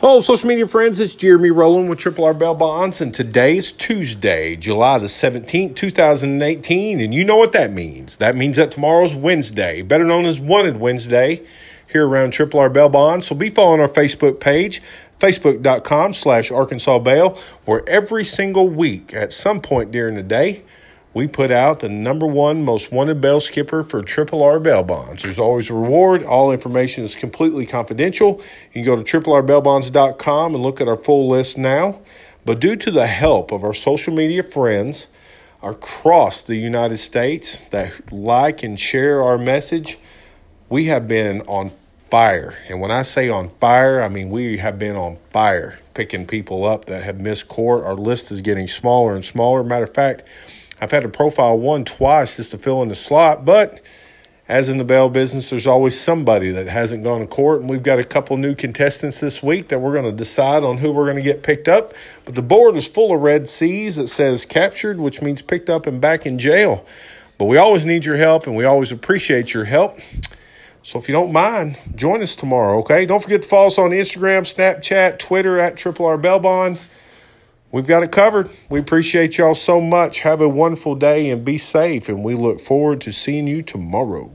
Hello, social media friends. It's Jeremy Rowland with Triple R Bail Bonds, and today's Tuesday, July the 17th, 2018. And you know what that means. That means that tomorrow's Wednesday, better known as Wanted Wednesday, here around Triple R Bail Bonds. So be following our Facebook page, facebook.com slash Arkansas Bail, where every single week at some point during the day, we put out the number one most wanted bail skipper for Triple R bail bonds. There's always a reward. All information is completely confidential. You can go to tripleRbailbonds.com and look at our full list now. But due to the help of our social media friends across the United States that like and share our message, we have been on fire. And when I say on fire, I mean we have been on fire picking people up that have missed court. Our list is getting smaller and smaller. Matter of fact, I've had to profile one twice just to fill in the slot, but as in the bail business, there's always somebody that hasn't gone to court, and we've got a couple new contestants this week that we're going to decide on who we're going to get picked up. But the board is full of red C's that says captured, which means picked up and back in jail. But we always need your help, and we always appreciate your help. So if you don't mind, join us tomorrow, okay? Don't forget to follow us on Instagram, Snapchat, Twitter at Triple R Bail Bond. We've got it covered. We appreciate y'all so much. Have a wonderful day and be safe. And we look forward to seeing you tomorrow.